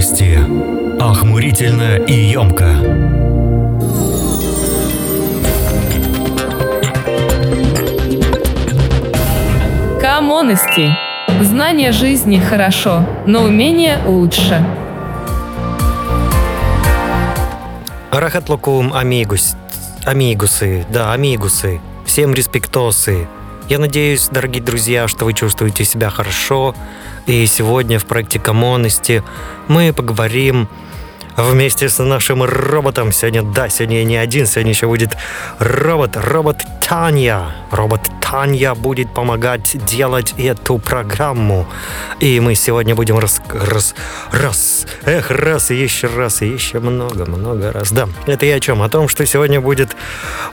Новости. Охмурительно и емко. Коммонности. Знание жизни хорошо, но умение лучше. Рахатлукум амигус. Амигусы, да, амигусы. Всем респектосы. Я надеюсь, дорогие друзья, что вы чувствуете себя хорошо. И сегодня в проекте Коммонности мы поговорим вместе с нашим роботом. Сегодня, да, сегодня я не один, сегодня еще будет робот, робот Таня. Робот Таня будет помогать делать эту программу. И мы сегодня будем раз, раз, раз, эх, раз, и еще раз, и еще много, много раз. Да, это я о чем? О том, что сегодня будет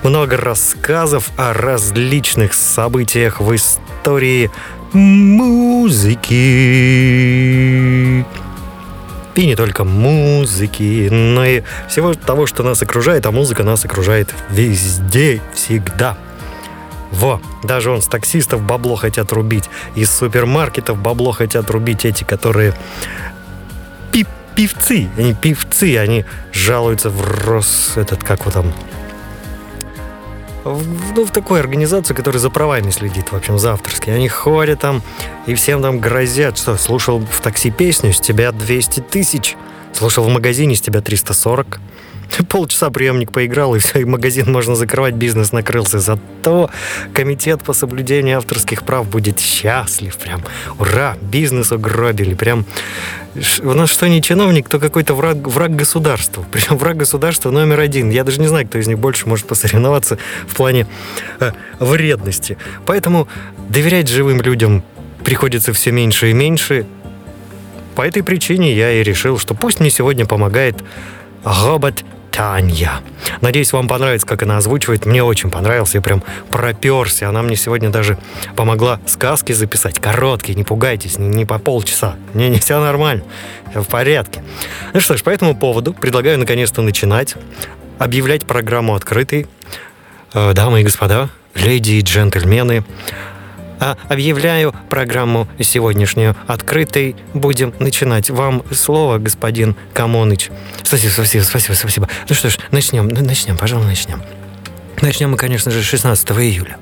много рассказов о различных событиях в истории музыки и не только музыки, но и всего того, что нас окружает, а музыка нас окружает везде, всегда. Во, даже он с таксистов бабло хотят рубить, из супермаркетов бабло хотят рубить эти, которые пи певцы, они певцы, они жалуются в Рос... этот, как вот там, в, ну, в такую организацию, которая за правами следит, в общем, за авторские. Они ходят там и всем там грозят, что слушал в такси песню, с тебя 200 тысяч, слушал в магазине, с тебя 340. Полчаса приемник поиграл, и все, и магазин можно закрывать, бизнес накрылся. Зато комитет по соблюдению авторских прав будет счастлив. Прям, ура, бизнес угробили. Прям, у нас что не чиновник, то какой-то враг, враг государства. Причем враг государства номер один. Я даже не знаю, кто из них больше может посоревноваться в плане э, вредности. Поэтому доверять живым людям приходится все меньше и меньше. По этой причине я и решил, что пусть мне сегодня помогает робот Таня. Надеюсь, вам понравится, как она озвучивает. Мне очень понравилось, я прям проперся. Она мне сегодня даже помогла сказки записать, короткие, не пугайтесь, не, не по полчаса. Не, не все нормально, все в порядке. Ну что ж, по этому поводу предлагаю наконец-то начинать объявлять программу открытой. Э, дамы и господа, леди и джентльмены, объявляю программу сегодняшнюю открытой. Будем начинать. Вам слово, господин Камоныч. Спасибо, спасибо, спасибо, спасибо. Ну что ж, начнем, начнем, пожалуй, начнем. Начнем мы, конечно же, 16 июля.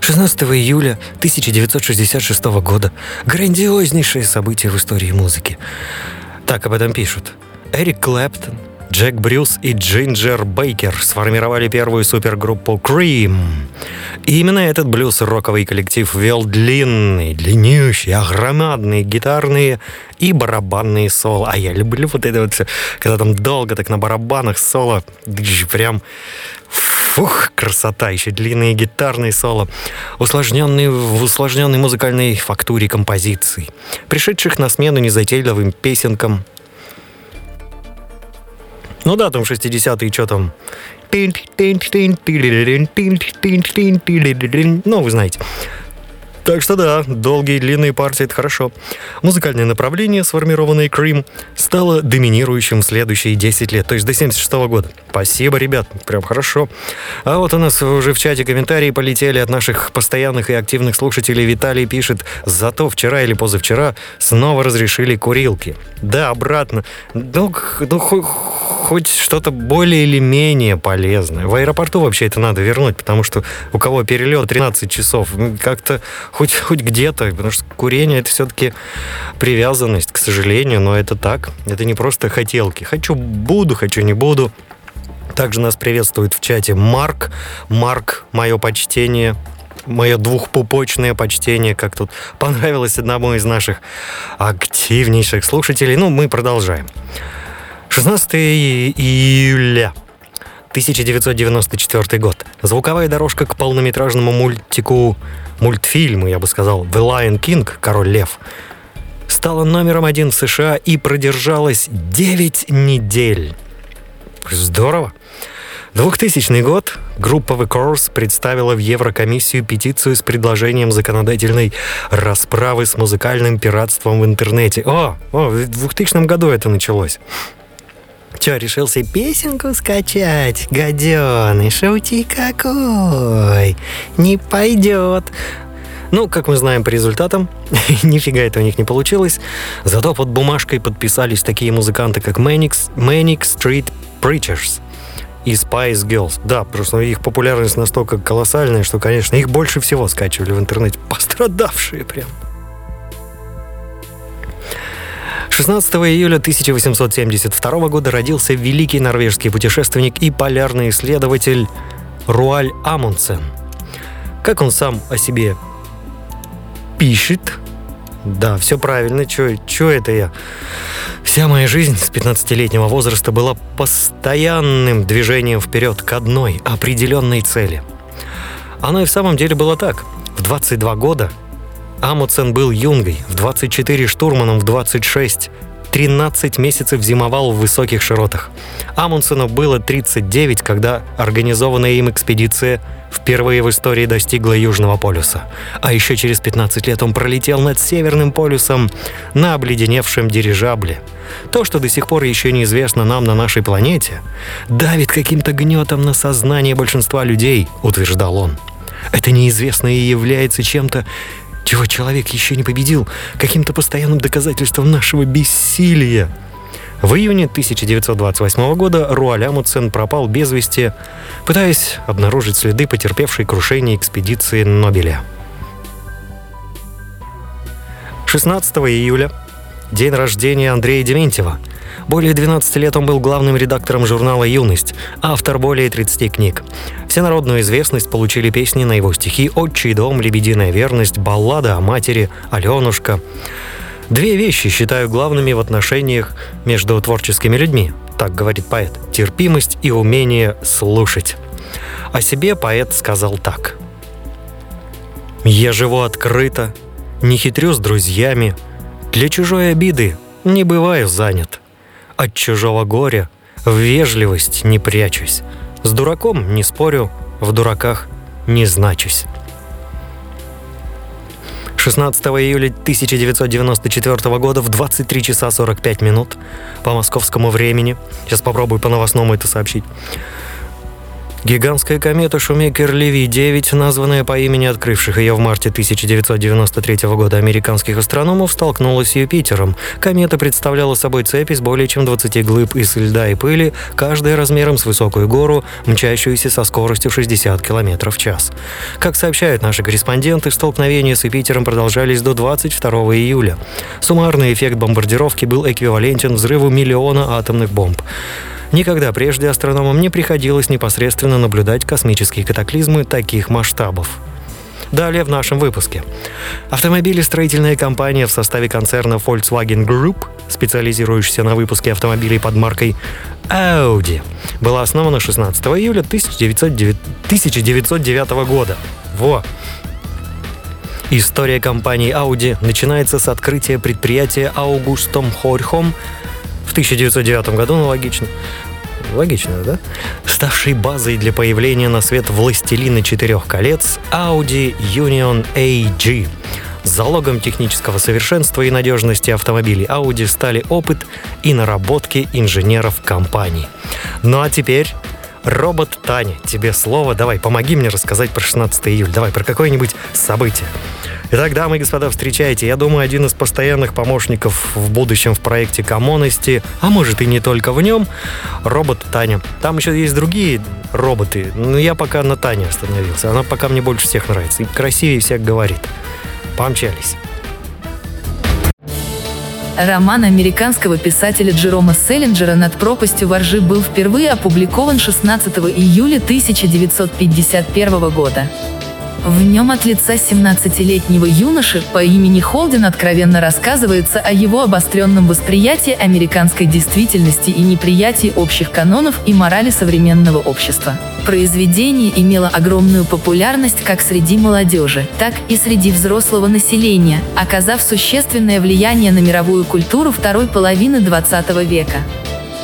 16 июля 1966 года. Грандиознейшее событие в истории музыки. Так об этом пишут. Эрик Клэптон, Джек Брюс и Джинджер Бейкер сформировали первую супергруппу Cream. И именно этот блюз-роковый коллектив вел длинные, длиннющие, огромадные гитарные и барабанные соло. А я люблю вот это вот все, когда там долго так на барабанах соло, прям Фух, красота, еще длинные гитарные соло, усложненные в усложненной музыкальной фактуре композиций, пришедших на смену незатейливым песенкам, ну да, там 60-е, что там. Ну, вы знаете. Так что да, долгие длинные партии — это хорошо. Музыкальное направление, сформированное Крим, стало доминирующим в следующие 10 лет, то есть до 76 -го года. Спасибо, ребят, прям хорошо. А вот у нас уже в чате комментарии полетели от наших постоянных и активных слушателей. Виталий пишет, зато вчера или позавчера снова разрешили курилки. Да, обратно. Ну, ну хоть что-то более или менее полезное. В аэропорту вообще это надо вернуть, потому что у кого перелет 13 часов, как-то хоть, хоть где-то, потому что курение это все-таки привязанность, к сожалению, но это так. Это не просто хотелки. Хочу, буду, хочу, не буду. Также нас приветствует в чате Марк. Марк, мое почтение, мое двухпупочное почтение, как тут понравилось одному из наших активнейших слушателей. Ну, мы продолжаем. 16 июля 1994 год. Звуковая дорожка к полнометражному мультику, мультфильму, я бы сказал, The Lion King, Король Лев, стала номером один в США и продержалась 9 недель. Здорово. 2000 год группа The Course представила в Еврокомиссию петицию с предложением законодательной расправы с музыкальным пиратством в интернете. О, о в 2000 году это началось. Че, решился песенку скачать? Гаденый, шути какой! Не пойдет. Ну, как мы знаем по результатам, нифига это у них не получилось. Зато под бумажкой подписались такие музыканты, как Manic, Manic Street Preachers и Spice Girls. Да, просто их популярность настолько колоссальная, что, конечно, их больше всего скачивали в интернете. Пострадавшие прям. 16 июля 1872 года родился великий норвежский путешественник и полярный исследователь Руаль Амундсен. Как он сам о себе пишет, да, все правильно, что это я? Вся моя жизнь с 15-летнего возраста была постоянным движением вперед к одной определенной цели. Оно и в самом деле было так. В 22 года Амуцен был юнгой, в 24 штурманом, в 26 13 месяцев зимовал в высоких широтах. Амундсену было 39, когда организованная им экспедиция впервые в истории достигла Южного полюса. А еще через 15 лет он пролетел над Северным полюсом на обледеневшем дирижабле. То, что до сих пор еще неизвестно нам на нашей планете, давит каким-то гнетом на сознание большинства людей, утверждал он. Это неизвестное является чем-то чего человек еще не победил, каким-то постоянным доказательством нашего бессилия. В июне 1928 года Руаль Амундсен пропал без вести, пытаясь обнаружить следы потерпевшей крушение экспедиции Нобеля. 16 июля – день рождения Андрея Дементьева – более 12 лет он был главным редактором журнала «Юность», автор более 30 книг. Всенародную известность получили песни на его стихи «Отчий дом», «Лебединая верность», «Баллада о матери», «Аленушка». Две вещи считаю главными в отношениях между творческими людьми, так говорит поэт, терпимость и умение слушать. О себе поэт сказал так. «Я живу открыто, не хитрю с друзьями, для чужой обиды не бываю занят от чужого горя, в вежливость не прячусь. С дураком не спорю, в дураках не значусь. 16 июля 1994 года в 23 часа 45 минут по московскому времени, сейчас попробую по новостному это сообщить, Гигантская комета Шумейкер-Леви-9, названная по имени открывших ее в марте 1993 года американских астрономов, столкнулась с Юпитером. Комета представляла собой цепь из более чем 20 глыб из льда и пыли, каждая размером с высокую гору, мчащуюся со скоростью 60 км в час. Как сообщают наши корреспонденты, столкновения с Юпитером продолжались до 22 июля. Суммарный эффект бомбардировки был эквивалентен взрыву миллиона атомных бомб. Никогда прежде астрономам не приходилось непосредственно наблюдать космические катаклизмы таких масштабов. Далее в нашем выпуске. Автомобилестроительная компания в составе концерна Volkswagen Group, специализирующаяся на выпуске автомобилей под маркой Audi, была основана 16 июля 1909, 1909 года. Во! История компании Audi начинается с открытия предприятия Augustum Хорхом в 1909 году, ну логично, логично, да? Ставший базой для появления на свет «Властелина четырех колец» Audi Union AG. Залогом технического совершенства и надежности автомобилей Audi стали опыт и наработки инженеров компании. Ну а теперь Робот Таня, тебе слово. Давай, помоги мне рассказать про 16 июля. Давай, про какое-нибудь событие. Итак, дамы и господа, встречайте. Я думаю, один из постоянных помощников в будущем в проекте Коммонести, а может и не только в нем, робот Таня. Там еще есть другие роботы, но я пока на Тане остановился. Она пока мне больше всех нравится и красивее всех говорит. Помчались. Роман американского писателя Джерома Селлинджера «Над пропастью воржи» был впервые опубликован 16 июля 1951 года. В нем от лица 17-летнего юноши по имени Холден откровенно рассказывается о его обостренном восприятии американской действительности и неприятии общих канонов и морали современного общества. Произведение имело огромную популярность как среди молодежи, так и среди взрослого населения, оказав существенное влияние на мировую культуру второй половины XX века.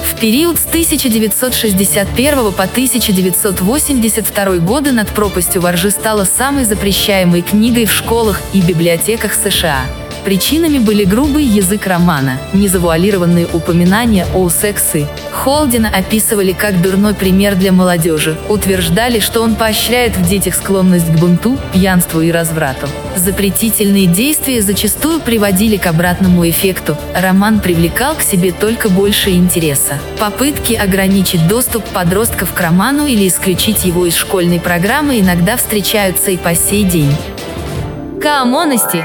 В период с 1961 по 1982 годы «Над пропастью воржи» стала самой запрещаемой книгой в школах и библиотеках США. Причинами были грубый язык романа, незавуалированные упоминания о сексе. Холдина описывали как дурной пример для молодежи, утверждали, что он поощряет в детях склонность к бунту, пьянству и разврату. Запретительные действия зачастую приводили к обратному эффекту, роман привлекал к себе только больше интереса. Попытки ограничить доступ подростков к роману или исключить его из школьной программы иногда встречаются и по сей день. Камонности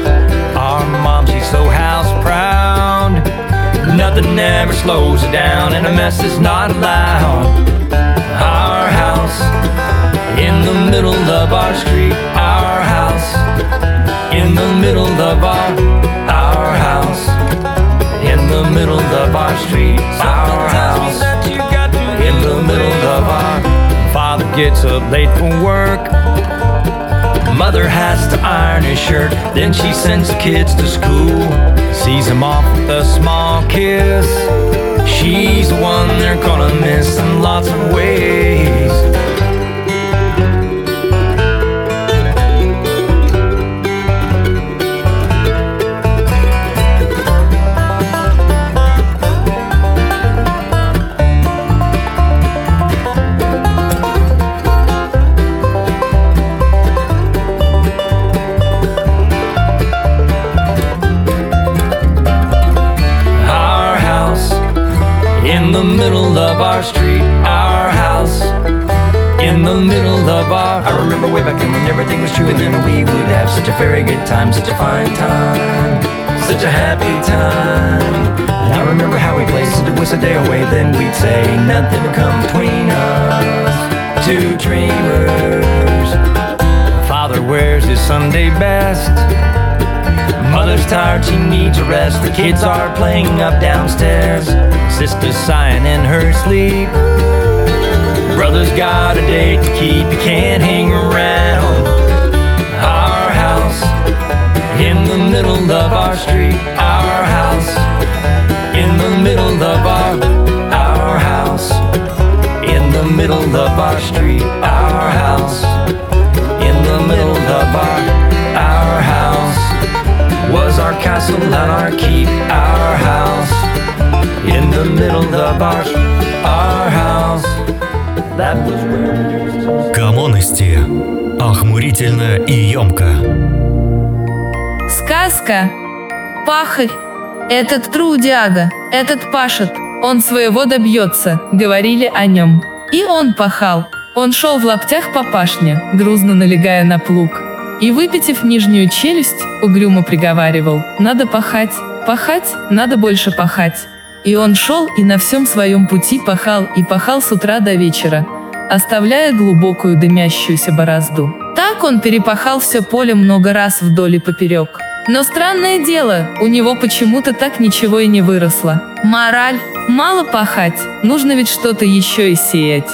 Nothing ever slows her down, and a mess is not allowed. Our house in the middle of our street. Our house in the middle of our our house in the middle of our street. Our house in the middle of our father gets up late for work. Mother has to iron his shirt, then she sends the kids to school. Sees them off with a small kiss. She's the one they're gonna miss in lots of ways. True, and then we would have such a very good time, such a fine time, such a happy time. And I remember how we played since it was a day away. Then we'd say nothing to come between us, two dreamers. Father wears his Sunday best. Mother's tired, she needs a rest. The kids are playing up downstairs. Sister's sighing in her sleep. Brother's got a date to keep, he can't hang around. middle of our street. Our house in the middle of our our house in the middle of our street. Our house in the middle of our our house was our castle and our keep, our house in the middle of our our house. That was where we used to. Комонности. Охмурительно и емко. Сказка. Пахарь. Этот трудяга, этот пашет, он своего добьется, говорили о нем. И он пахал. Он шел в лаптях по пашне, грузно налегая на плуг. И выпитив нижнюю челюсть, угрюмо приговаривал, надо пахать, пахать, надо больше пахать. И он шел и на всем своем пути пахал и пахал с утра до вечера, оставляя глубокую дымящуюся борозду. Так он перепахал все поле много раз вдоль и поперек. Но странное дело, у него почему-то так ничего и не выросло. Мораль – мало пахать, нужно ведь что-то еще и сеять.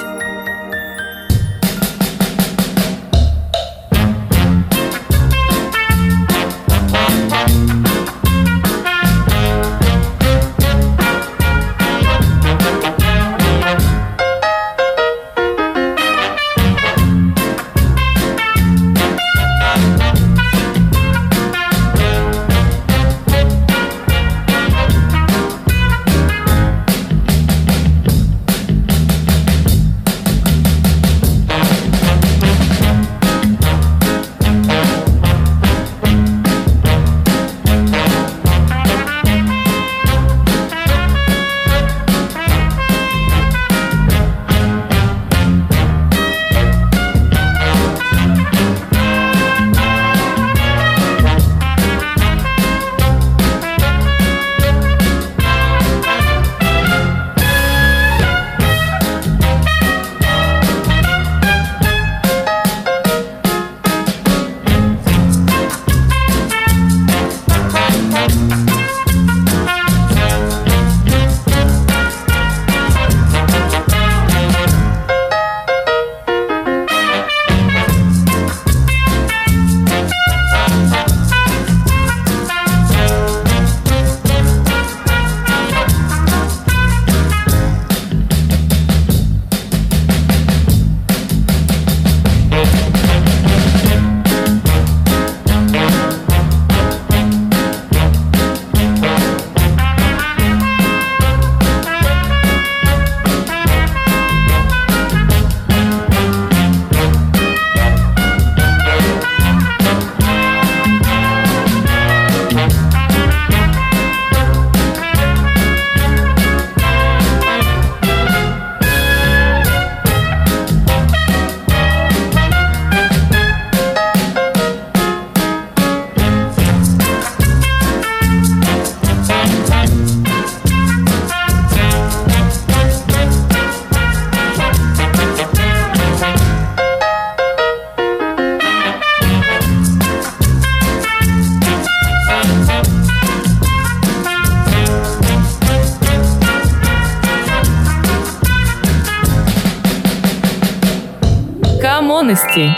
Камонности.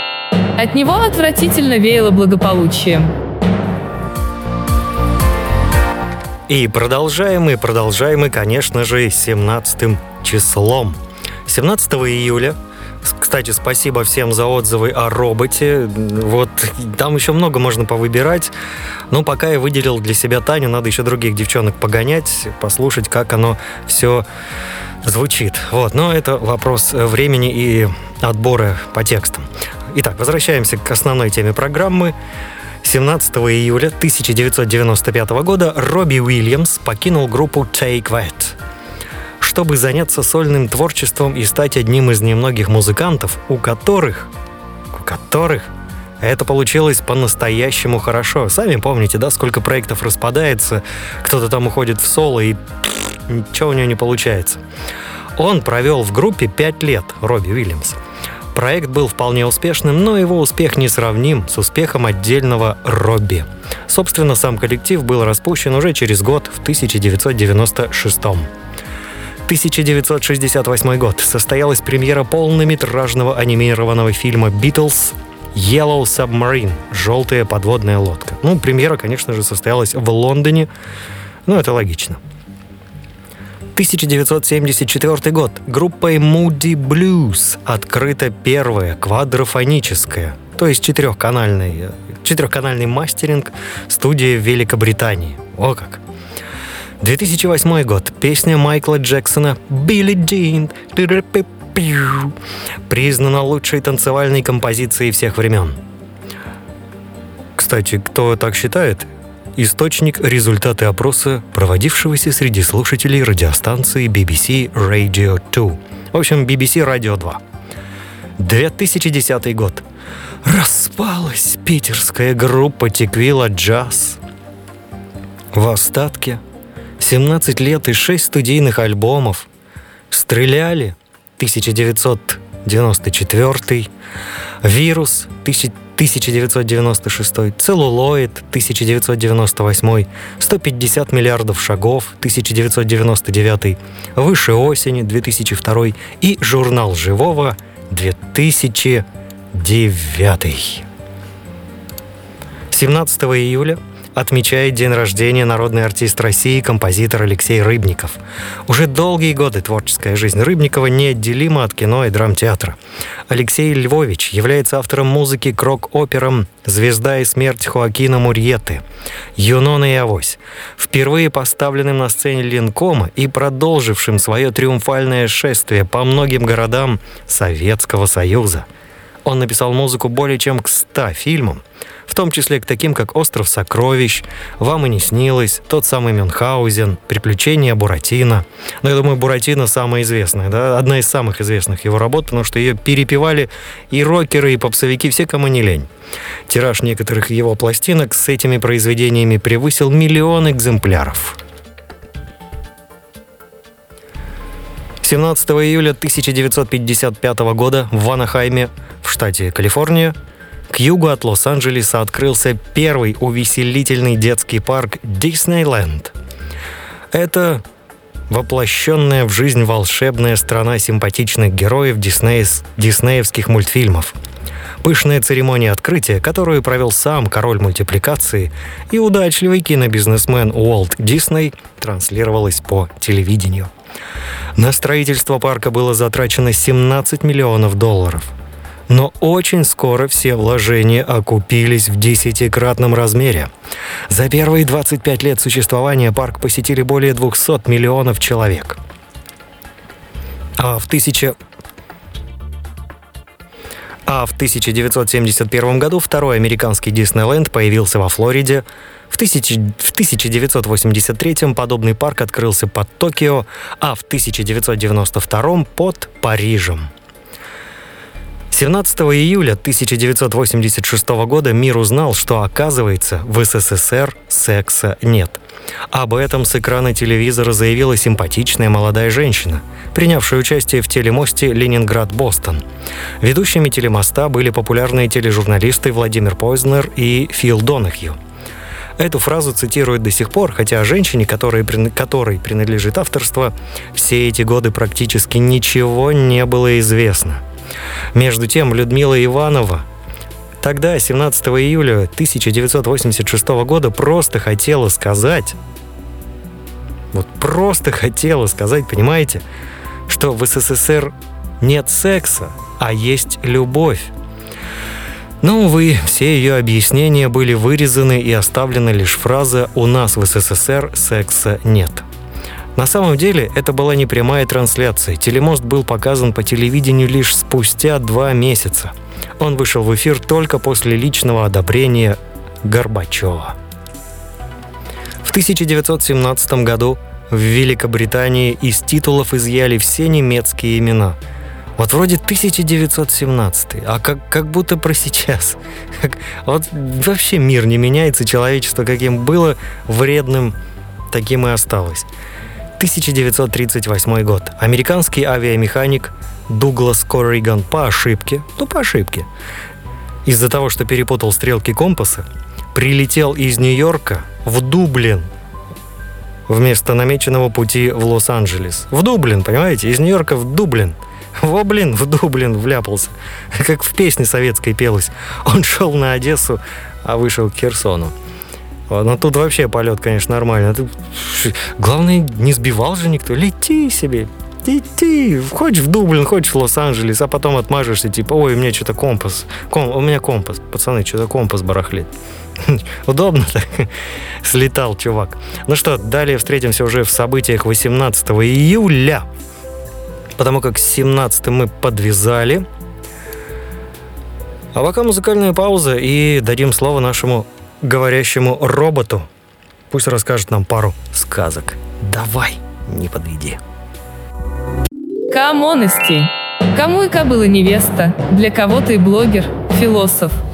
От него отвратительно веяло благополучием. И продолжаем, и продолжаем, и, конечно же, 17 числом. 17 июля кстати, спасибо всем за отзывы о роботе. Вот там еще много можно повыбирать. Но пока я выделил для себя Таню, надо еще других девчонок погонять, послушать, как оно все звучит. Вот, но это вопрос времени и отбора по текстам. Итак, возвращаемся к основной теме программы. 17 июля 1995 года Робби Уильямс покинул группу Take That, чтобы заняться сольным творчеством и стать одним из немногих музыкантов, у которых, у которых это получилось по-настоящему хорошо. Сами помните, да, сколько проектов распадается, кто-то там уходит в соло и ничего у него не получается. Он провел в группе 5 лет, Робби Уильямс. Проект был вполне успешным, но его успех не сравним с успехом отдельного Робби. Собственно, сам коллектив был распущен уже через год, в 1996 1968 год состоялась премьера полнометражного анимированного фильма «Битлз» Yellow Submarine – «Желтая подводная лодка». Ну, премьера, конечно же, состоялась в Лондоне, ну, это логично. 1974 год. Группой Moody Blues открыта первая квадрофоническая, то есть четырехканальный, четырехканальный мастеринг студии в Великобритании. О как! 2008 год. Песня Майкла Джексона «Билли Джин» признана лучшей танцевальной композицией всех времен. Кстати, кто так считает, Источник – результаты опроса, проводившегося среди слушателей радиостанции BBC Radio 2. В общем, BBC Radio 2. 2010 год. Распалась питерская группа Теквила Джаз. В остатке 17 лет и 6 студийных альбомов. Стреляли 1994, Вирус 1996, Целлулоид 1998, 150 миллиардов шагов 1999, Выше осени 2002 и Журнал живого 2009. 17 июля отмечает день рождения народный артист России, композитор Алексей Рыбников. Уже долгие годы творческая жизнь Рыбникова неотделима от кино и драмтеатра. Алексей Львович является автором музыки к рок-операм «Звезда и смерть Хоакина Мурьеты», «Юнона и Авось», впервые поставленным на сцене Ленкома и продолжившим свое триумфальное шествие по многим городам Советского Союза. Он написал музыку более чем к 100 фильмам, в том числе к таким, как «Остров сокровищ», «Вам и не снилось», тот самый Мюнхгаузен, «Приключения Буратино». Но я думаю, Буратино самая известная, да, одна из самых известных его работ, потому что ее перепевали и рокеры, и попсовики, все, кому не лень. Тираж некоторых его пластинок с этими произведениями превысил миллион экземпляров. 17 июля 1955 года в Ванахайме, в штате Калифорния, к югу от Лос-Анджелеса открылся первый увеселительный детский парк Диснейленд. Это воплощенная в жизнь волшебная страна симпатичных героев диснеев, диснеевских мультфильмов. Пышная церемония открытия, которую провел сам король мультипликации и удачливый кинобизнесмен Уолт Дисней, транслировалась по телевидению. На строительство парка было затрачено 17 миллионов долларов – но очень скоро все вложения окупились в десятикратном размере. За первые 25 лет существования парк посетили более 200 миллионов человек. А в тысяча... А в 1971 году второй американский Диснейленд появился во Флориде. В, тысяч... в 1983 подобный парк открылся под Токио, а в 1992 под Парижем. 17 июля 1986 года мир узнал, что, оказывается, в СССР секса нет. Об этом с экрана телевизора заявила симпатичная молодая женщина, принявшая участие в телемосте Ленинград-Бостон. Ведущими телемоста были популярные тележурналисты Владимир Пойзнер и Фил Донахью. Эту фразу цитируют до сих пор, хотя о женщине, которой, которой принадлежит авторство, все эти годы практически ничего не было известно – Между тем, Людмила Иванова тогда, 17 июля 1986 года, просто хотела сказать, вот просто хотела сказать, понимаете, что в СССР нет секса, а есть любовь. Но, увы, все ее объяснения были вырезаны и оставлена лишь фраза «У нас в СССР секса нет». На самом деле, это была не прямая трансляция. Телемост был показан по телевидению лишь спустя два месяца. Он вышел в эфир только после личного одобрения Горбачева. В 1917 году в Великобритании из титулов изъяли все немецкие имена – вот вроде 1917, а как, как будто про сейчас. Вот вообще мир не меняется, человечество каким было вредным, таким и осталось. 1938 год. Американский авиамеханик Дуглас Корриган по ошибке, ну по ошибке, из-за того, что перепутал стрелки компаса, прилетел из Нью-Йорка в Дублин вместо намеченного пути в Лос-Анджелес. В Дублин, понимаете? Из Нью-Йорка в Дублин – во, блин, в Дублин вляпался. Как в песне советской пелось. Он шел на Одессу, а вышел к Херсону. Но ну, тут вообще полет, конечно, нормально. Главное, не сбивал же никто. Лети себе, лети. Хочешь в Дублин, хочешь в Лос-Анджелес, а потом отмажешься, типа, ой, у меня что-то компас. Ком... У меня компас. Пацаны, что-то компас барахлит. Удобно так. Слетал чувак. Ну что, далее встретимся уже в событиях 18 июля потому как 17 мы подвязали. А пока музыкальная пауза и дадим слово нашему говорящему роботу. Пусть расскажет нам пару сказок. Давай, не подведи. Камонности. Кому и кобыла невеста, для кого ты блогер, философ –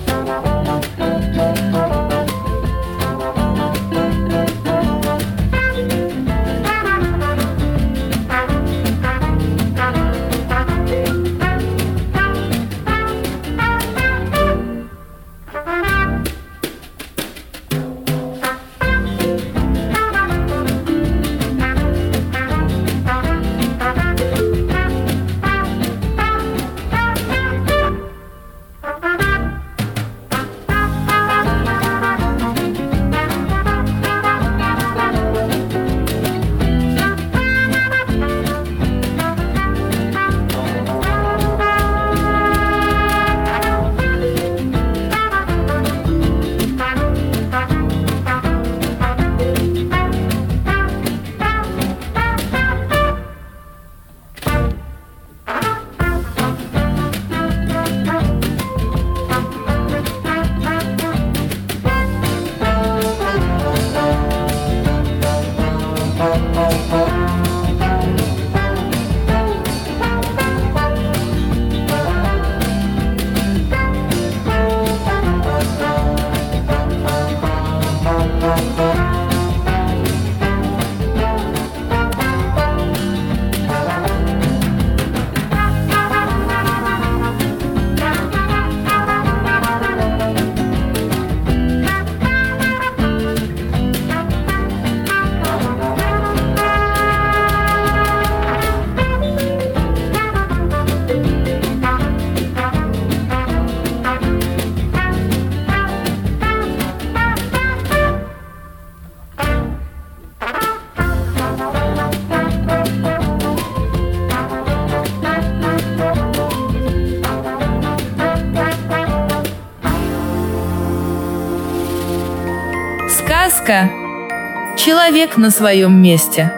Человек на своем месте.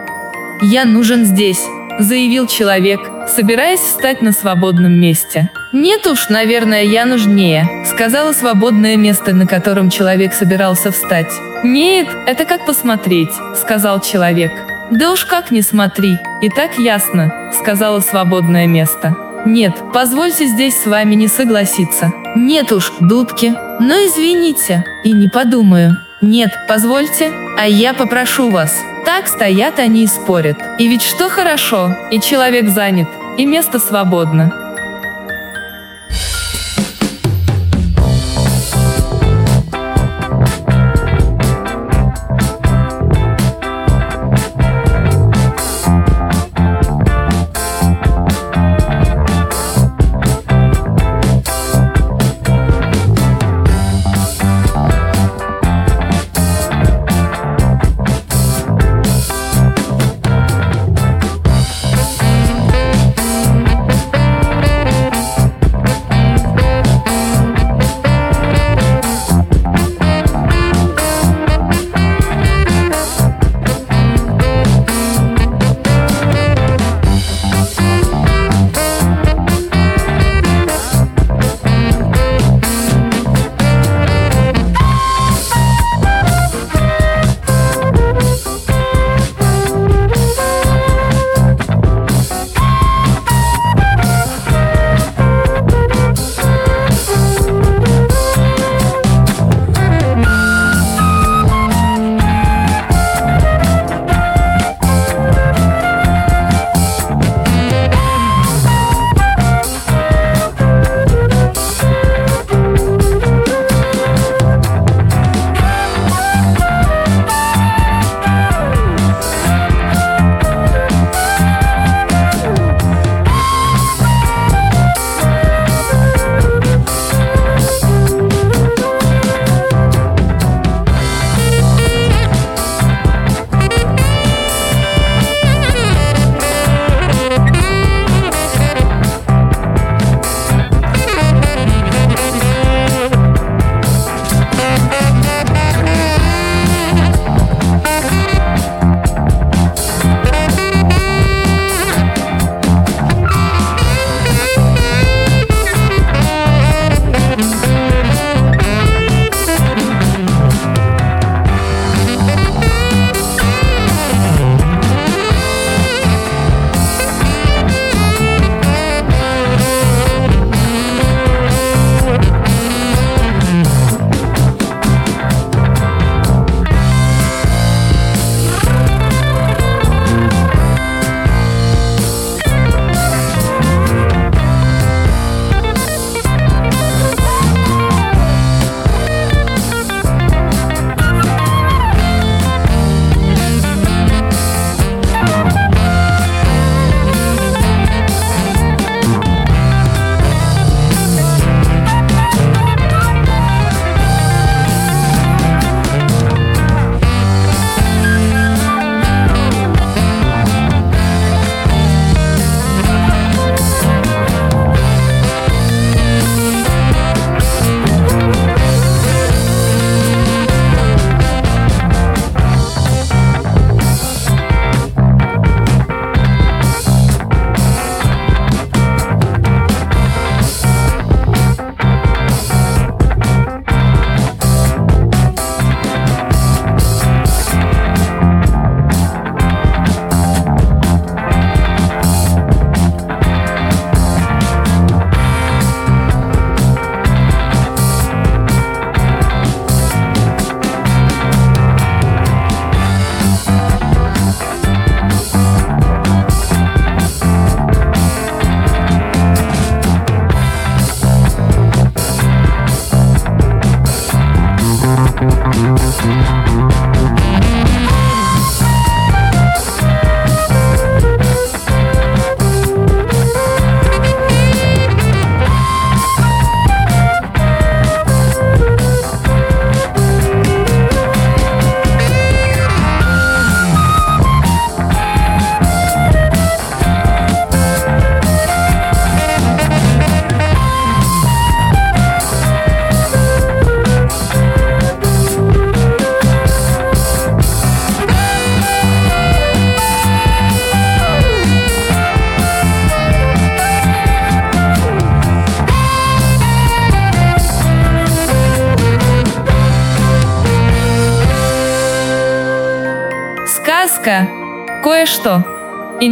«Я нужен здесь», – заявил человек, собираясь встать на свободном месте. «Нет уж, наверное, я нужнее», – сказала свободное место, на котором человек собирался встать. «Нет, это как посмотреть», – сказал человек. «Да уж как не смотри, и так ясно», – сказала свободное место. «Нет, позвольте здесь с вами не согласиться». «Нет уж, дудки, но извините, и не подумаю». Нет, позвольте, а я попрошу вас. Так стоят они и спорят. И ведь что хорошо, и человек занят, и место свободно.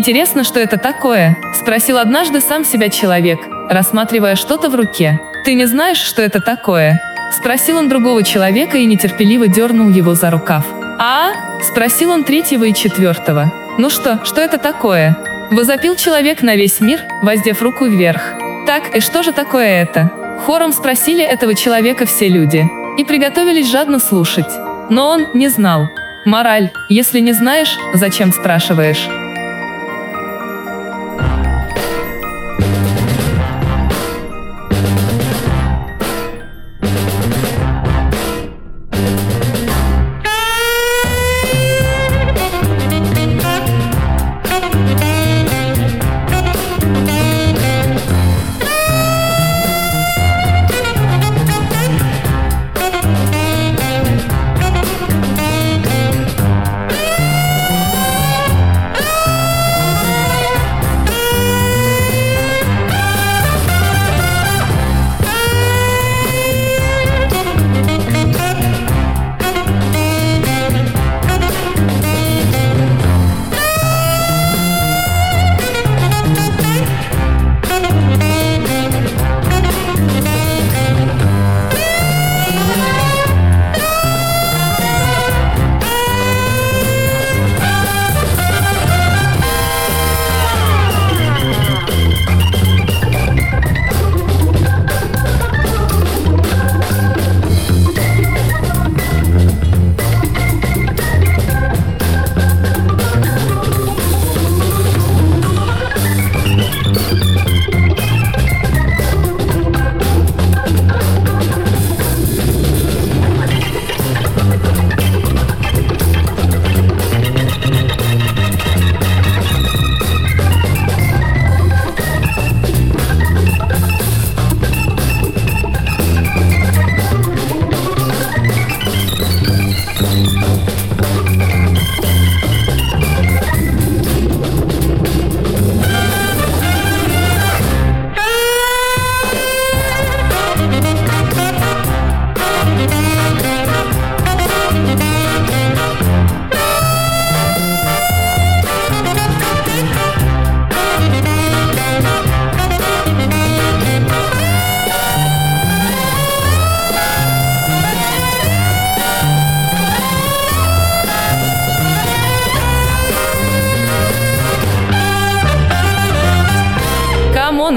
Интересно, что это такое? Спросил однажды сам себя человек, рассматривая что-то в руке. Ты не знаешь, что это такое? Спросил он другого человека и нетерпеливо дернул его за рукав. А? Спросил он третьего и четвертого. Ну что, что это такое? Возопил человек на весь мир, воздев руку вверх. Так, и что же такое это? Хором спросили этого человека все люди. И приготовились жадно слушать. Но он не знал. Мораль. Если не знаешь, зачем спрашиваешь?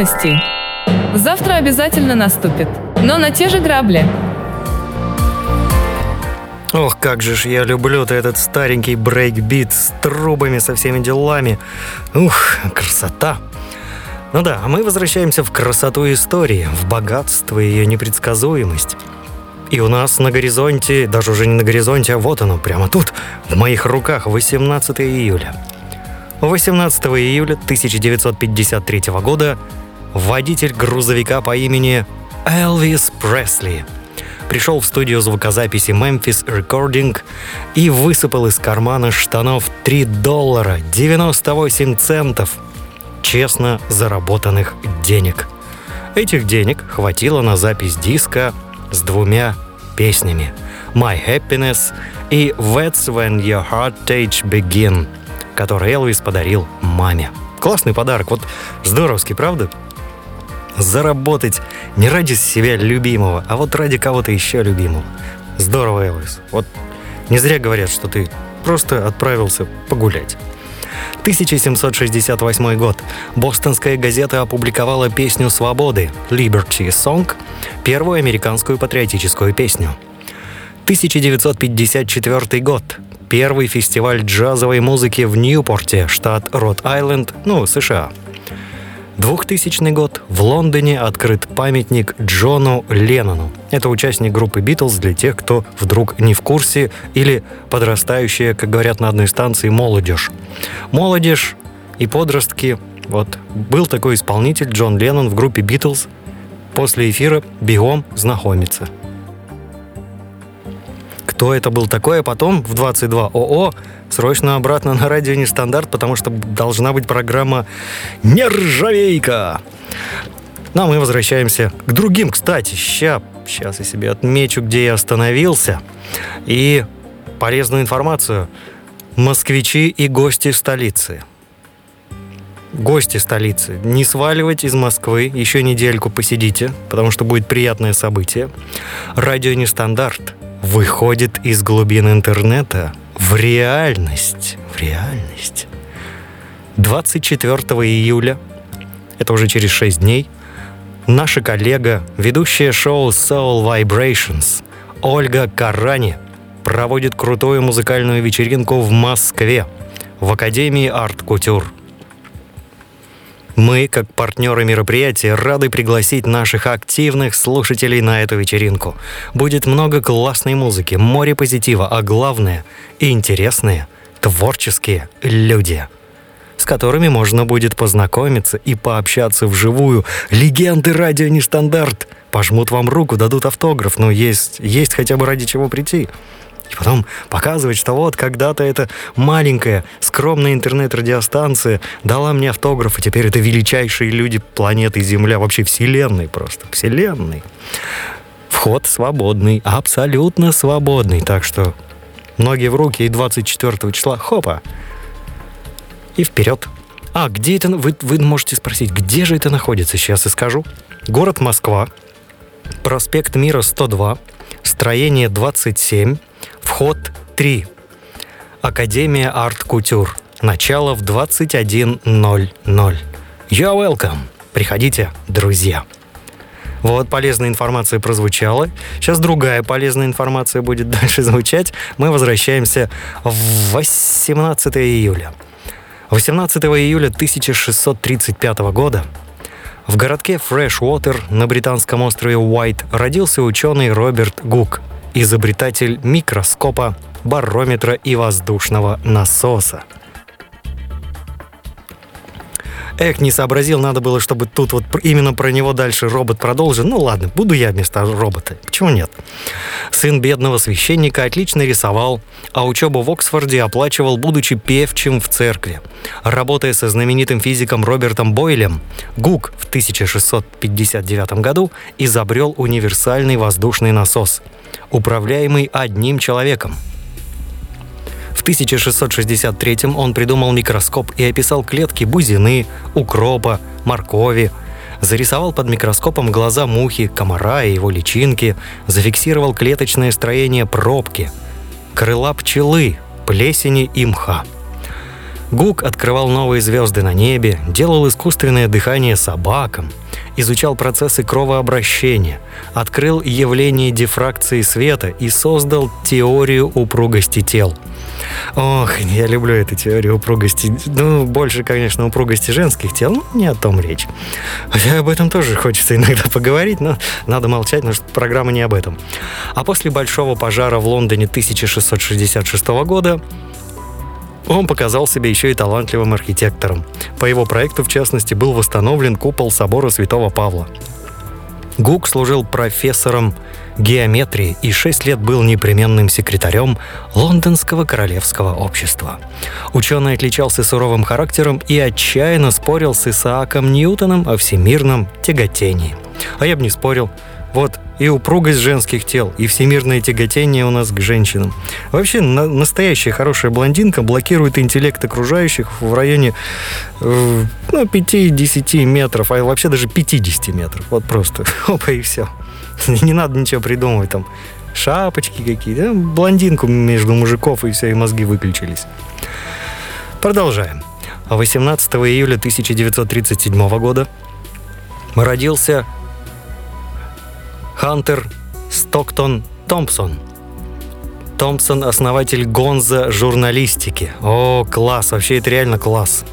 Камоности. Завтра обязательно наступит. Но на те же грабли. Ох, как же ж я люблю-то этот старенький брейкбит с трубами, со всеми делами. Ух, красота. Ну да, а мы возвращаемся в красоту истории, в богатство и ее непредсказуемость. И у нас на горизонте, даже уже не на горизонте, а вот оно, прямо тут, в моих руках, 18 июля. 18 июля 1953 года водитель грузовика по имени Элвис Пресли пришел в студию звукозаписи Memphis Recording и высыпал из кармана штанов 3 доллара 98 центов честно заработанных денег. Этих денег хватило на запись диска с двумя песнями «My Happiness» и «That's When Your Heart Age Begin», который Элвис подарил маме. Классный подарок, вот здоровский, правда? Заработать не ради себя любимого, а вот ради кого-то еще любимого. Здорово, Элвис. Вот не зря говорят, что ты просто отправился погулять. 1768 год. Бостонская газета опубликовала песню «Свободы» «Liberty Song», первую американскую патриотическую песню. 1954 год. Первый фестиваль джазовой музыки в Ньюпорте, штат Род-Айленд, ну, США. 2000 год. В Лондоне открыт памятник Джону Леннону. Это участник группы Битлз для тех, кто вдруг не в курсе или подрастающая, как говорят на одной станции, молодежь. Молодежь и подростки. Вот был такой исполнитель Джон Леннон в группе Битлз. После эфира бегом знакомиться. Кто это был такой, а потом в 22 ОО срочно обратно на радио Нестандарт, потому что должна быть программа «Нержавейка». Ну, а мы возвращаемся к другим. Кстати, ща, сейчас я себе отмечу, где я остановился. И полезную информацию. Москвичи и гости столицы. Гости столицы. Не сваливать из Москвы. Еще недельку посидите, потому что будет приятное событие. Радио Нестандарт выходит из глубин интернета в реальность. В реальность. 24 июля, это уже через 6 дней, наша коллега, ведущая шоу Soul Vibrations, Ольга Карани, проводит крутую музыкальную вечеринку в Москве, в Академии арт-кутюр. Мы, как партнеры мероприятия, рады пригласить наших активных слушателей на эту вечеринку. Будет много классной музыки, море позитива, а главное – интересные, творческие люди с которыми можно будет познакомиться и пообщаться вживую. Легенды радио нестандарт. Пожмут вам руку, дадут автограф, но есть, есть хотя бы ради чего прийти. И потом показывать, что вот когда-то эта маленькая, скромная интернет-радиостанция дала мне автограф, и теперь это величайшие люди планеты Земля, вообще Вселенной просто, Вселенной. Вход свободный, абсолютно свободный, так что ноги в руки и 24 числа, хопа, и вперед. А, где это, вы, вы можете спросить, где же это находится, сейчас и скажу. Город Москва, проспект Мира 102, строение 27, Вход 3. Академия арт-кутюр. Начало в 21.00. You're welcome. Приходите, друзья. Вот полезная информация прозвучала. Сейчас другая полезная информация будет дальше звучать. Мы возвращаемся в 18 июля. 18 июля 1635 года в городке Фрешвотер на британском острове Уайт родился ученый Роберт Гук – изобретатель микроскопа, барометра и воздушного насоса. Эх, не сообразил, надо было, чтобы тут вот именно про него дальше робот продолжил. Ну ладно, буду я вместо робота. Почему нет? Сын бедного священника отлично рисовал, а учебу в Оксфорде оплачивал, будучи певчим в церкви. Работая со знаменитым физиком Робертом Бойлем, Гук в 1659 году изобрел универсальный воздушный насос, управляемый одним человеком – в 1663 он придумал микроскоп и описал клетки бузины, укропа, моркови, зарисовал под микроскопом глаза мухи, комара и его личинки, зафиксировал клеточное строение пробки, крыла пчелы, плесени и мха. Гук открывал новые звезды на небе, делал искусственное дыхание собакам, изучал процессы кровообращения, открыл явление дифракции света и создал теорию упругости тел – Ох, я люблю эту теорию упругости. Ну, больше, конечно, упругости женских тел, но не о том речь. Хотя об этом тоже хочется иногда поговорить, но надо молчать, потому что программа не об этом. А после большого пожара в Лондоне 1666 года он показал себя еще и талантливым архитектором. По его проекту, в частности, был восстановлен купол собора Святого Павла. Гук служил профессором геометрии и шесть лет был непременным секретарем Лондонского королевского общества. Ученый отличался суровым характером и отчаянно спорил с Исааком Ньютоном о всемирном тяготении. А я бы не спорил. Вот и упругость женских тел, и всемирное тяготение у нас к женщинам. Вообще, на, настоящая хорошая блондинка блокирует интеллект окружающих в районе э, ну, 5-10 метров, а вообще даже 50 метров. Вот просто. Опа, и все. Не надо ничего придумывать там. Шапочки какие-то. Блондинку между мужиков, и все, и мозги выключились. Продолжаем. 18 июля 1937 года родился Хантер Стоктон Томпсон. Томпсон – основатель гонза журналистики. О, класс, вообще это реально класс.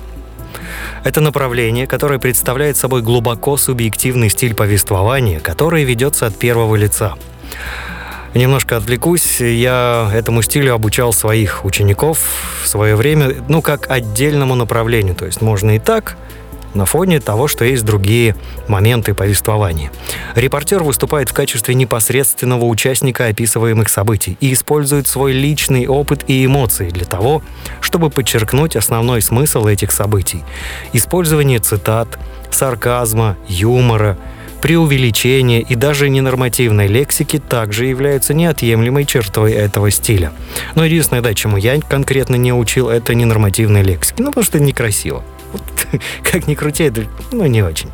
Это направление, которое представляет собой глубоко субъективный стиль повествования, который ведется от первого лица. Немножко отвлекусь. Я этому стилю обучал своих учеников в свое время, ну, как отдельному направлению. То есть можно и так, на фоне того, что есть другие моменты повествования. Репортер выступает в качестве непосредственного участника описываемых событий и использует свой личный опыт и эмоции для того, чтобы подчеркнуть основной смысл этих событий. Использование цитат, сарказма, юмора, преувеличения и даже ненормативной лексики также являются неотъемлемой чертой этого стиля. Но единственное, да, чему я конкретно не учил, это ненормативной лексики. Ну, потому что это некрасиво. Вот, как ни крути, это ну, не очень.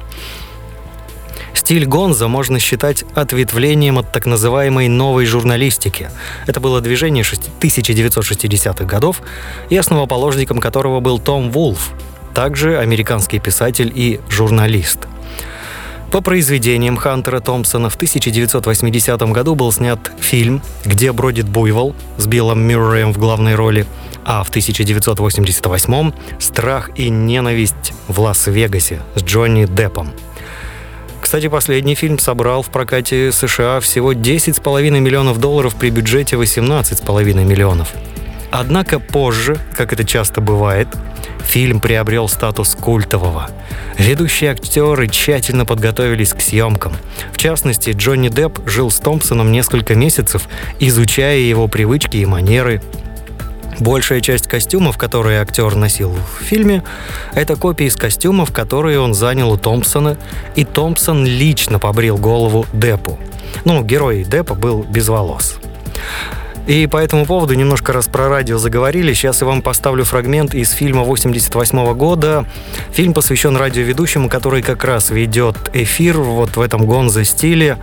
Стиль Гонза можно считать ответвлением от так называемой новой журналистики. Это было движение 1960-х годов, и основоположником которого был Том Вулф, также американский писатель и журналист. По произведениям Хантера Томпсона в 1980 году был снят фильм «Где бродит буйвол» с Биллом Мюрреем в главной роли – а в 1988 «Страх и ненависть в Лас-Вегасе» с Джонни Деппом. Кстати, последний фильм собрал в прокате США всего 10,5 миллионов долларов при бюджете 18,5 миллионов. Однако позже, как это часто бывает, фильм приобрел статус культового. Ведущие актеры тщательно подготовились к съемкам. В частности, Джонни Депп жил с Томпсоном несколько месяцев, изучая его привычки и манеры, Большая часть костюмов, которые актер носил в фильме, это копии из костюмов, которые он занял у Томпсона, и Томпсон лично побрил голову Деппу. Ну, герой Деппа был без волос. И по этому поводу немножко раз про радио заговорили. Сейчас я вам поставлю фрагмент из фильма 88 года. Фильм посвящен радиоведущему, который как раз ведет эфир вот в этом гонзо стиле,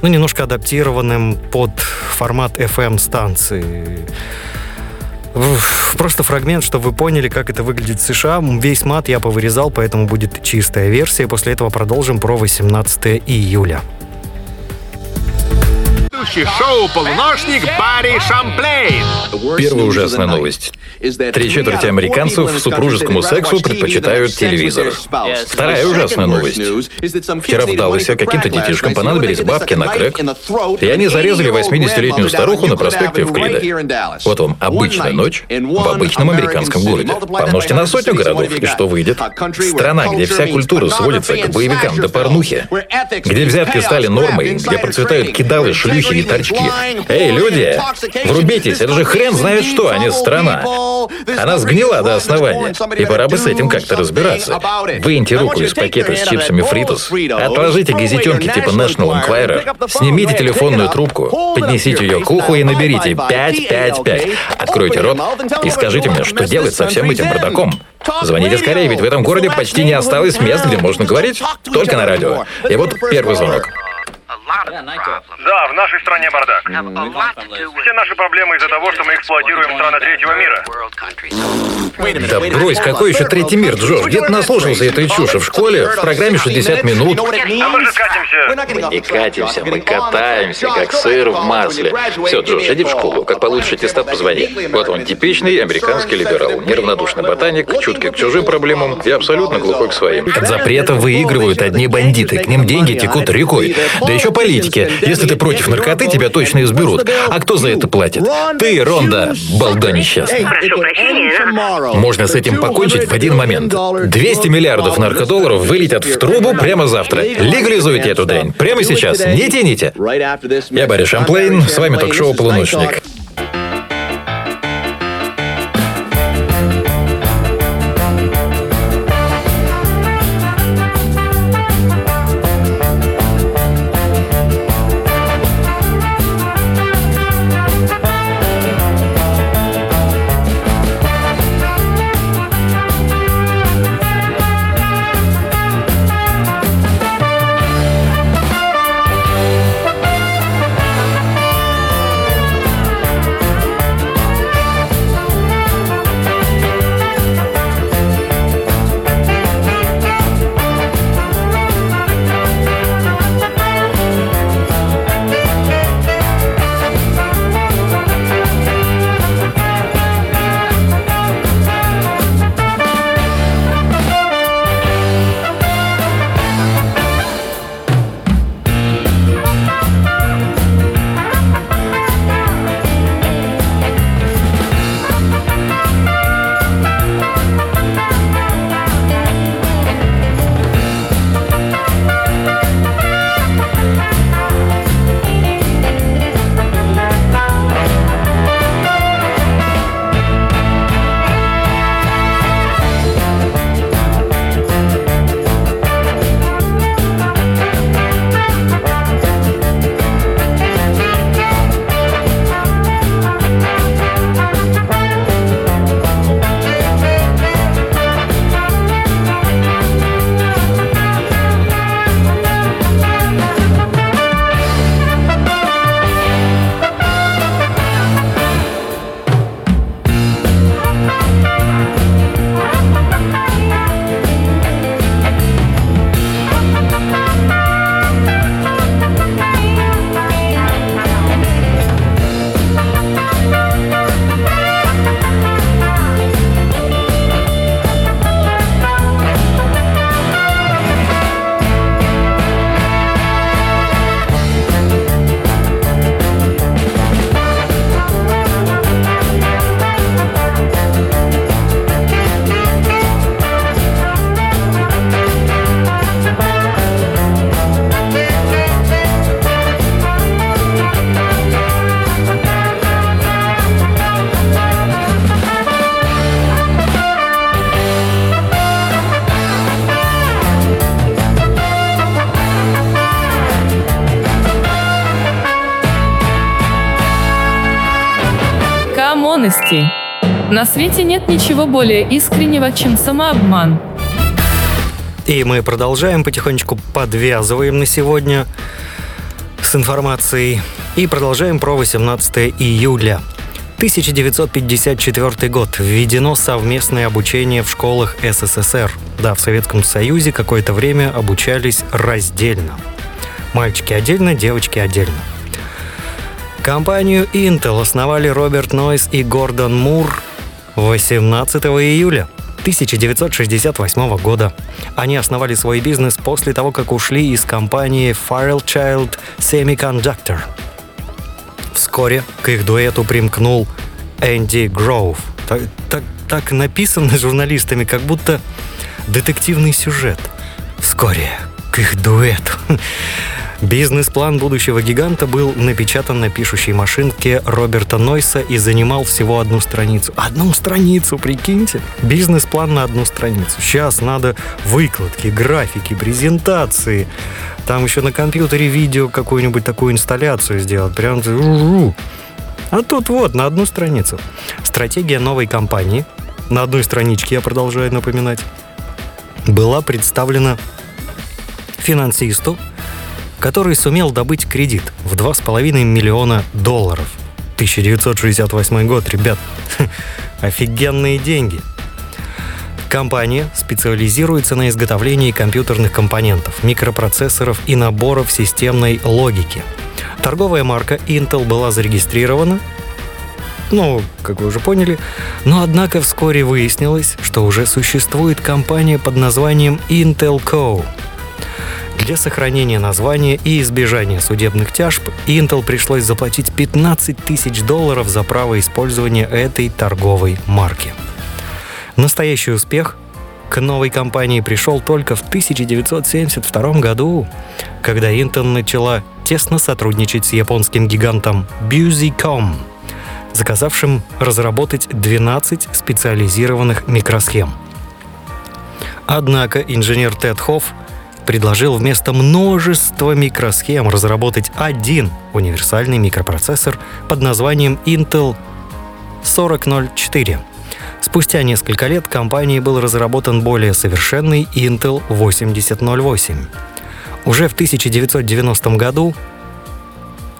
ну, немножко адаптированным под формат FM-станции. Просто фрагмент, чтобы вы поняли, как это выглядит в США. Весь мат я повырезал, поэтому будет чистая версия. После этого продолжим про 18 июля ведущий шоу «Полуношник» Барри Шамплейн. Первая ужасная новость. Три четверти американцев супружескому сексу предпочитают телевизор. Вторая ужасная новость. Вчера в Далласе каким-то детишкам понадобились бабки на крэк, и они зарезали 80-летнюю старуху на проспекте Евклида. Вот вам обычная ночь в обычном американском городе. Помножьте на сотню городов, и что выйдет? Страна, где вся культура сводится к боевикам до порнухи, где взятки стали нормой, где процветают кидалы, шлюхи торчки. Эй, люди, врубитесь, это же хрен знает что, а не страна. Она сгнила до основания, и пора бы с этим как-то разбираться. Выньте руку из пакета с чипсами Фритус, отложите газетенки типа National Enquirer, снимите телефонную трубку, поднесите ее к уху и наберите 555. Откройте рот и скажите мне, что делать со всем этим бардаком. Звоните скорее, ведь в этом городе почти не осталось мест, где можно говорить, только на радио. И вот первый звонок. Да, в нашей стране бардак. Все наши проблемы из-за того, что мы эксплуатируем страны третьего мира. Да брось, какой еще третий мир, Джош? Где ты наслушался этой чуши? В школе? В программе 60 минут? А мы же катимся. Не катимся, мы катаемся, как сыр в масле. Все, Джош, иди в школу. Как получишь аттестат, позвони. Вот он, типичный американский либерал. Неравнодушный ботаник, чуткий к чужим проблемам и абсолютно глухой к своим. От запрета выигрывают одни бандиты. К ним деньги текут рекой. Да еще политики. Если ты против наркоты, тебя точно изберут. А кто за это платит? Ты, Ронда, балда несчастная. Прошу прощения. Можно с этим покончить в один момент. 200 миллиардов наркодолларов вылетят в трубу прямо завтра. Легализуйте эту дрянь. Прямо сейчас. Не тяните. Я Барри Шамплейн, с вами ток-шоу «Полуночник». На свете нет ничего более искреннего, чем самообман. И мы продолжаем, потихонечку подвязываем на сегодня с информацией. И продолжаем про 18 июля. 1954 год. Введено совместное обучение в школах СССР. Да, в Советском Союзе какое-то время обучались раздельно. Мальчики отдельно, девочки отдельно. Компанию Intel основали Роберт Нойс и Гордон Мур 18 июля 1968 года. Они основали свой бизнес после того, как ушли из компании Fairchild Semiconductor. Вскоре к их дуэту примкнул Энди Гроув. Так, так, так написано журналистами, как будто детективный сюжет. Вскоре к их дуэту. Бизнес-план будущего гиганта был напечатан на пишущей машинке Роберта Нойса и занимал всего одну страницу. Одну страницу, прикиньте. Бизнес-план на одну страницу. Сейчас надо выкладки, графики, презентации. Там еще на компьютере видео какую-нибудь такую инсталляцию сделать. Прям... А тут вот, на одну страницу. Стратегия новой компании, на одной страничке, я продолжаю напоминать, была представлена финансисту, который сумел добыть кредит в 2,5 миллиона долларов. 1968 год, ребят. Офигенные деньги. Компания специализируется на изготовлении компьютерных компонентов, микропроцессоров и наборов системной логики. Торговая марка Intel была зарегистрирована ну, как вы уже поняли. Но однако вскоре выяснилось, что уже существует компания под названием Intel Co. Для сохранения названия и избежания судебных тяжб Intel пришлось заплатить 15 тысяч долларов за право использования этой торговой марки. Настоящий успех к новой компании пришел только в 1972 году, когда Intel начала тесно сотрудничать с японским гигантом Busicom, заказавшим разработать 12 специализированных микросхем. Однако инженер Тед Хофф предложил вместо множества микросхем разработать один универсальный микропроцессор под названием Intel 4004. Спустя несколько лет компанией был разработан более совершенный Intel 8008. Уже в 1990 году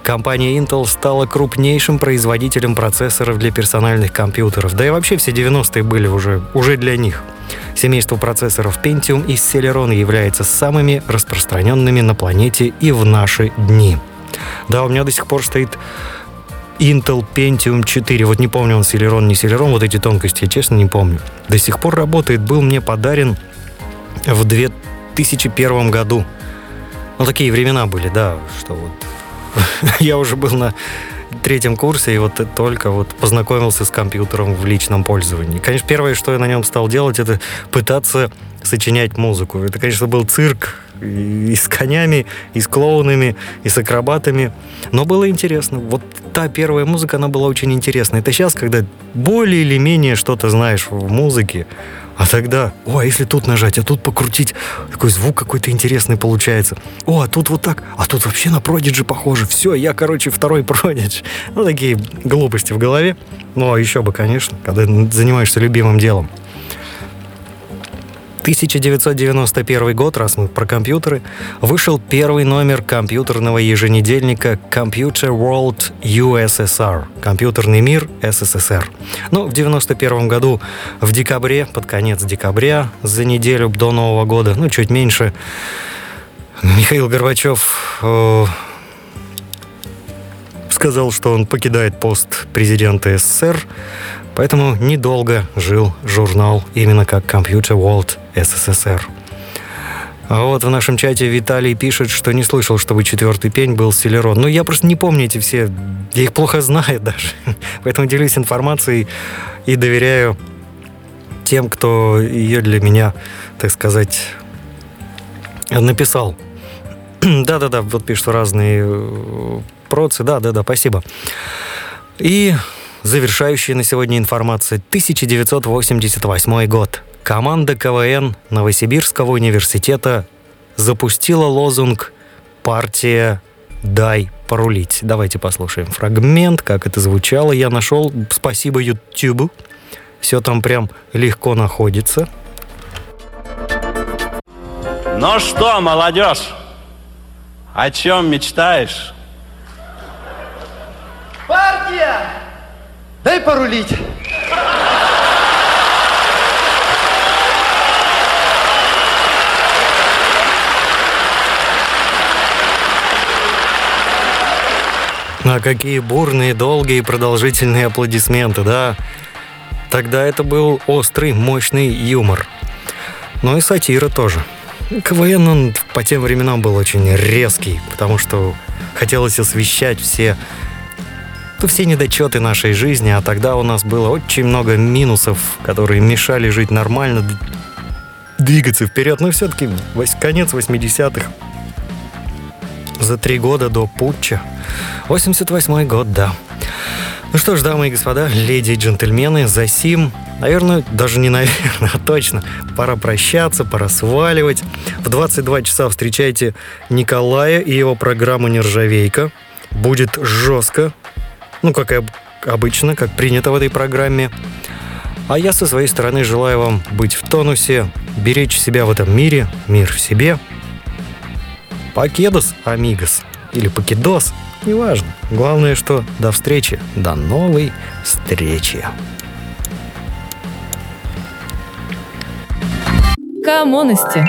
компания Intel стала крупнейшим производителем процессоров для персональных компьютеров. Да и вообще все 90-е были уже, уже для них – Семейство процессоров Pentium и Celeron является самыми распространенными на планете и в наши дни. Да, у меня до сих пор стоит Intel Pentium 4. Вот не помню, он Celeron, не Celeron, вот эти тонкости, честно не помню. До сих пор работает, был мне подарен в 2001 году. Ну, такие времена были, да, что вот я уже был на третьем курсе и вот только вот познакомился с компьютером в личном пользовании. Конечно, первое, что я на нем стал делать, это пытаться сочинять музыку. Это, конечно, был цирк и с конями, и с клоунами, и с акробатами. Но было интересно. Вот та первая музыка, она была очень интересна. Это сейчас, когда более или менее что-то знаешь в музыке, а тогда, о, а если тут нажать, а тут покрутить, такой звук какой-то интересный получается. О, а тут вот так, а тут вообще на Продиджи похоже. Все, я, короче, второй Продидж. Ну, такие глупости в голове. Ну, а еще бы, конечно, когда занимаешься любимым делом. 1991 год, раз мы про компьютеры, вышел первый номер компьютерного еженедельника Computer World USSR – Компьютерный мир СССР. Ну, в 91 году, в декабре, под конец декабря, за неделю до Нового года, ну, чуть меньше, Михаил Горбачев э, сказал, что он покидает пост президента СССР, поэтому недолго жил журнал именно как Computer World СССР. А вот в нашем чате Виталий пишет, что не слышал, чтобы четвертый пень был Селерон. Ну, я просто не помню эти все, я их плохо знаю даже. Поэтому делюсь информацией и доверяю тем, кто ее для меня, так сказать, написал. Да-да-да, вот пишут разные э, процы. Да-да-да, спасибо. И завершающая на сегодня информация. 1988 год. Команда КВН Новосибирского университета запустила лозунг «Партия Дай порулить. Давайте послушаем фрагмент, как это звучало. Я нашел, спасибо YouTube. Все там прям легко находится. Ну что, молодежь, о чем мечтаешь? Партия! Дай порулить. А какие бурные, долгие продолжительные аплодисменты, да? Тогда это был острый, мощный юмор. Ну и сатира тоже. КВН, он по тем временам был очень резкий, потому что хотелось освещать все, ну, все недочеты нашей жизни, а тогда у нас было очень много минусов, которые мешали жить нормально, двигаться вперед. Но все-таки конец 80-х, за три года до путча. 88 год, да. Ну что ж, дамы и господа, леди и джентльмены, за сим, наверное, даже не наверное, а точно, пора прощаться, пора сваливать. В 22 часа встречайте Николая и его программу «Нержавейка». Будет жестко, ну, как и обычно, как принято в этой программе. А я со своей стороны желаю вам быть в тонусе, беречь себя в этом мире, мир в себе. Покедос, амигос, или покедос – Неважно. Главное, что до встречи. До новой встречи. Коммунности.